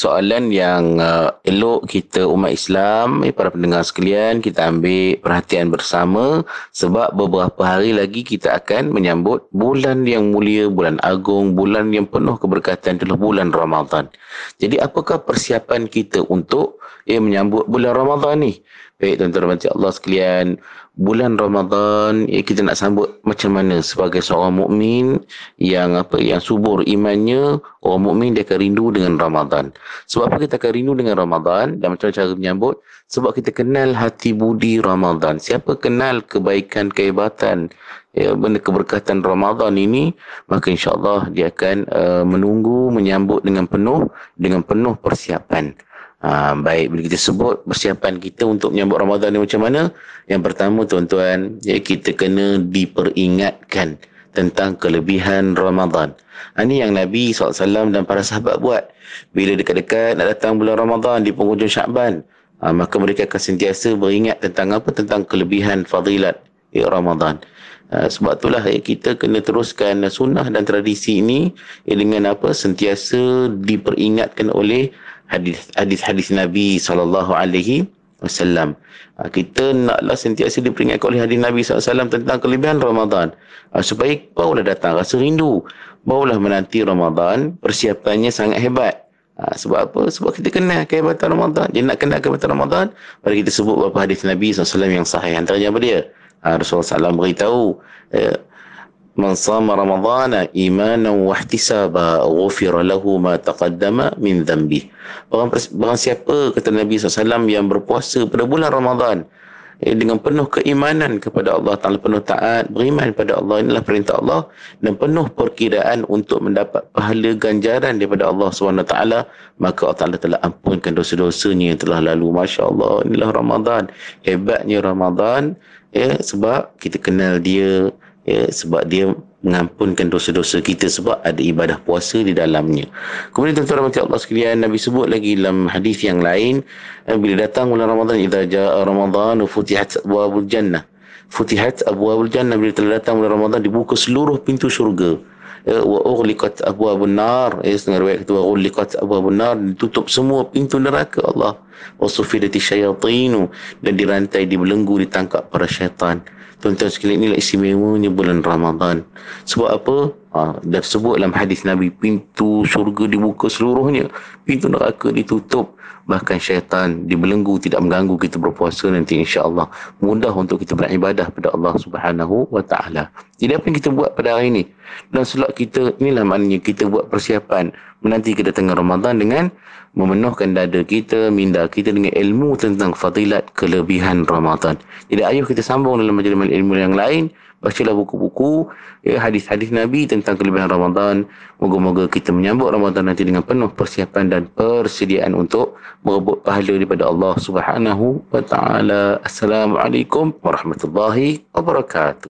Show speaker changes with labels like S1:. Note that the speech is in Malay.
S1: soalan yang uh, elok kita umat Islam, eh, para pendengar sekalian, kita ambil perhatian bersama sebab beberapa hari lagi kita akan menyambut bulan yang mulia, bulan agung, bulan yang penuh keberkatan adalah bulan Ramadan. Jadi apakah persiapan kita untuk eh, menyambut bulan Ramadan ni? Baik tuan-tuan dan Allah sekalian, bulan Ramadan ya, kita nak sambut macam mana sebagai seorang mukmin yang apa yang subur imannya, orang mukmin dia akan rindu dengan Ramadan. Sebab apa kita akan rindu dengan Ramadan dan macam cara menyambut? Sebab kita kenal hati budi Ramadan. Siapa kenal kebaikan, kehebatan, ya, benda keberkatan Ramadan ini, maka insya-Allah dia akan uh, menunggu menyambut dengan penuh dengan penuh persiapan. Ha, baik, bila kita sebut persiapan kita untuk menyambut Ramadan ni macam mana? Yang pertama tuan-tuan, ya, kita kena diperingatkan tentang kelebihan Ramadan. Ha, ini yang Nabi SAW dan para sahabat buat. Bila dekat-dekat nak datang bulan Ramadan di penghujung Syakban, ha, maka mereka akan sentiasa beringat tentang apa? Tentang kelebihan fadilat ya, Ramadan. Ha, sebab itulah ya, kita kena teruskan sunnah dan tradisi ini ya, dengan apa? Sentiasa diperingatkan oleh hadis hadis hadis Nabi sallallahu alaihi wasallam. Ha, kita naklah sentiasa diperingatkan oleh hadis Nabi SAW tentang kelebihan Ramadan. Ha, supaya barulah datang rasa rindu. Barulah menanti Ramadan. Persiapannya sangat hebat. Ha, sebab apa? Sebab kita kenal kehebatan Ramadan. Jadi nak kenal kehebatan Ramadan, mari kita sebut beberapa hadis Nabi SAW yang sahih. Antaranya apa dia? Rasulullah SAW beritahu, eh, Sama Ramadhan imanan wa ihtisaba ghufira lahu ma taqaddama min dhanbi. Barang, barang siapa kata Nabi SAW yang berpuasa pada bulan Ramadhan eh, dengan penuh keimanan kepada Allah Taala penuh taat beriman kepada Allah inilah perintah Allah dan penuh perkiraan untuk mendapat pahala ganjaran daripada Allah taala maka Allah Taala telah ampunkan dosa-dosanya yang telah lalu masya-Allah inilah Ramadan hebatnya Ramadan ya sebab kita kenal dia ya sebab dia mengampunkan dosa-dosa kita sebab ada ibadah puasa di dalamnya. Kemudian tuan-tuan dan Allah sekalian Nabi sebut lagi dalam hadis yang lain eh, bila datang bulan Ramadan idza jaa Ramadan futihat abwabul jannah. Futihat abwabul jannah bila telah datang bulan Ramadan dibuka seluruh pintu syurga. Ya, wa ughliqat abwabun nar ya setengah riwayat kata wa ughliqat abwabun nar ditutup semua pintu neraka Allah wa sufidati syayatinu dan dirantai dibelenggu ditangkap para syaitan Tuan-tuan sekalian inilah istimewanya bulan Ramadan. Sebab apa? Ha, dah sebut dalam hadis Nabi, pintu syurga dibuka seluruhnya. Pintu neraka ditutup. Bahkan syaitan dibelenggu, tidak mengganggu kita berpuasa nanti insya-Allah Mudah untuk kita beribadah pada Allah subhanahu wa ta'ala. Jadi apa yang kita buat pada hari ini? Dan selak kita, inilah maknanya kita buat persiapan menanti kedatangan Ramadan dengan memenuhkan dada kita, minda kita dengan ilmu tentang fadilat kelebihan Ramadan. Jadi ayuh kita sambung dalam majlis ilmu yang lain, bacalah buku-buku ya, hadis-hadis Nabi tentang kelebihan Ramadan. Moga-moga kita menyambut Ramadan nanti dengan penuh persiapan dan persediaan untuk merebut pahala daripada Allah Subhanahu wa taala. Assalamualaikum warahmatullahi wabarakatuh.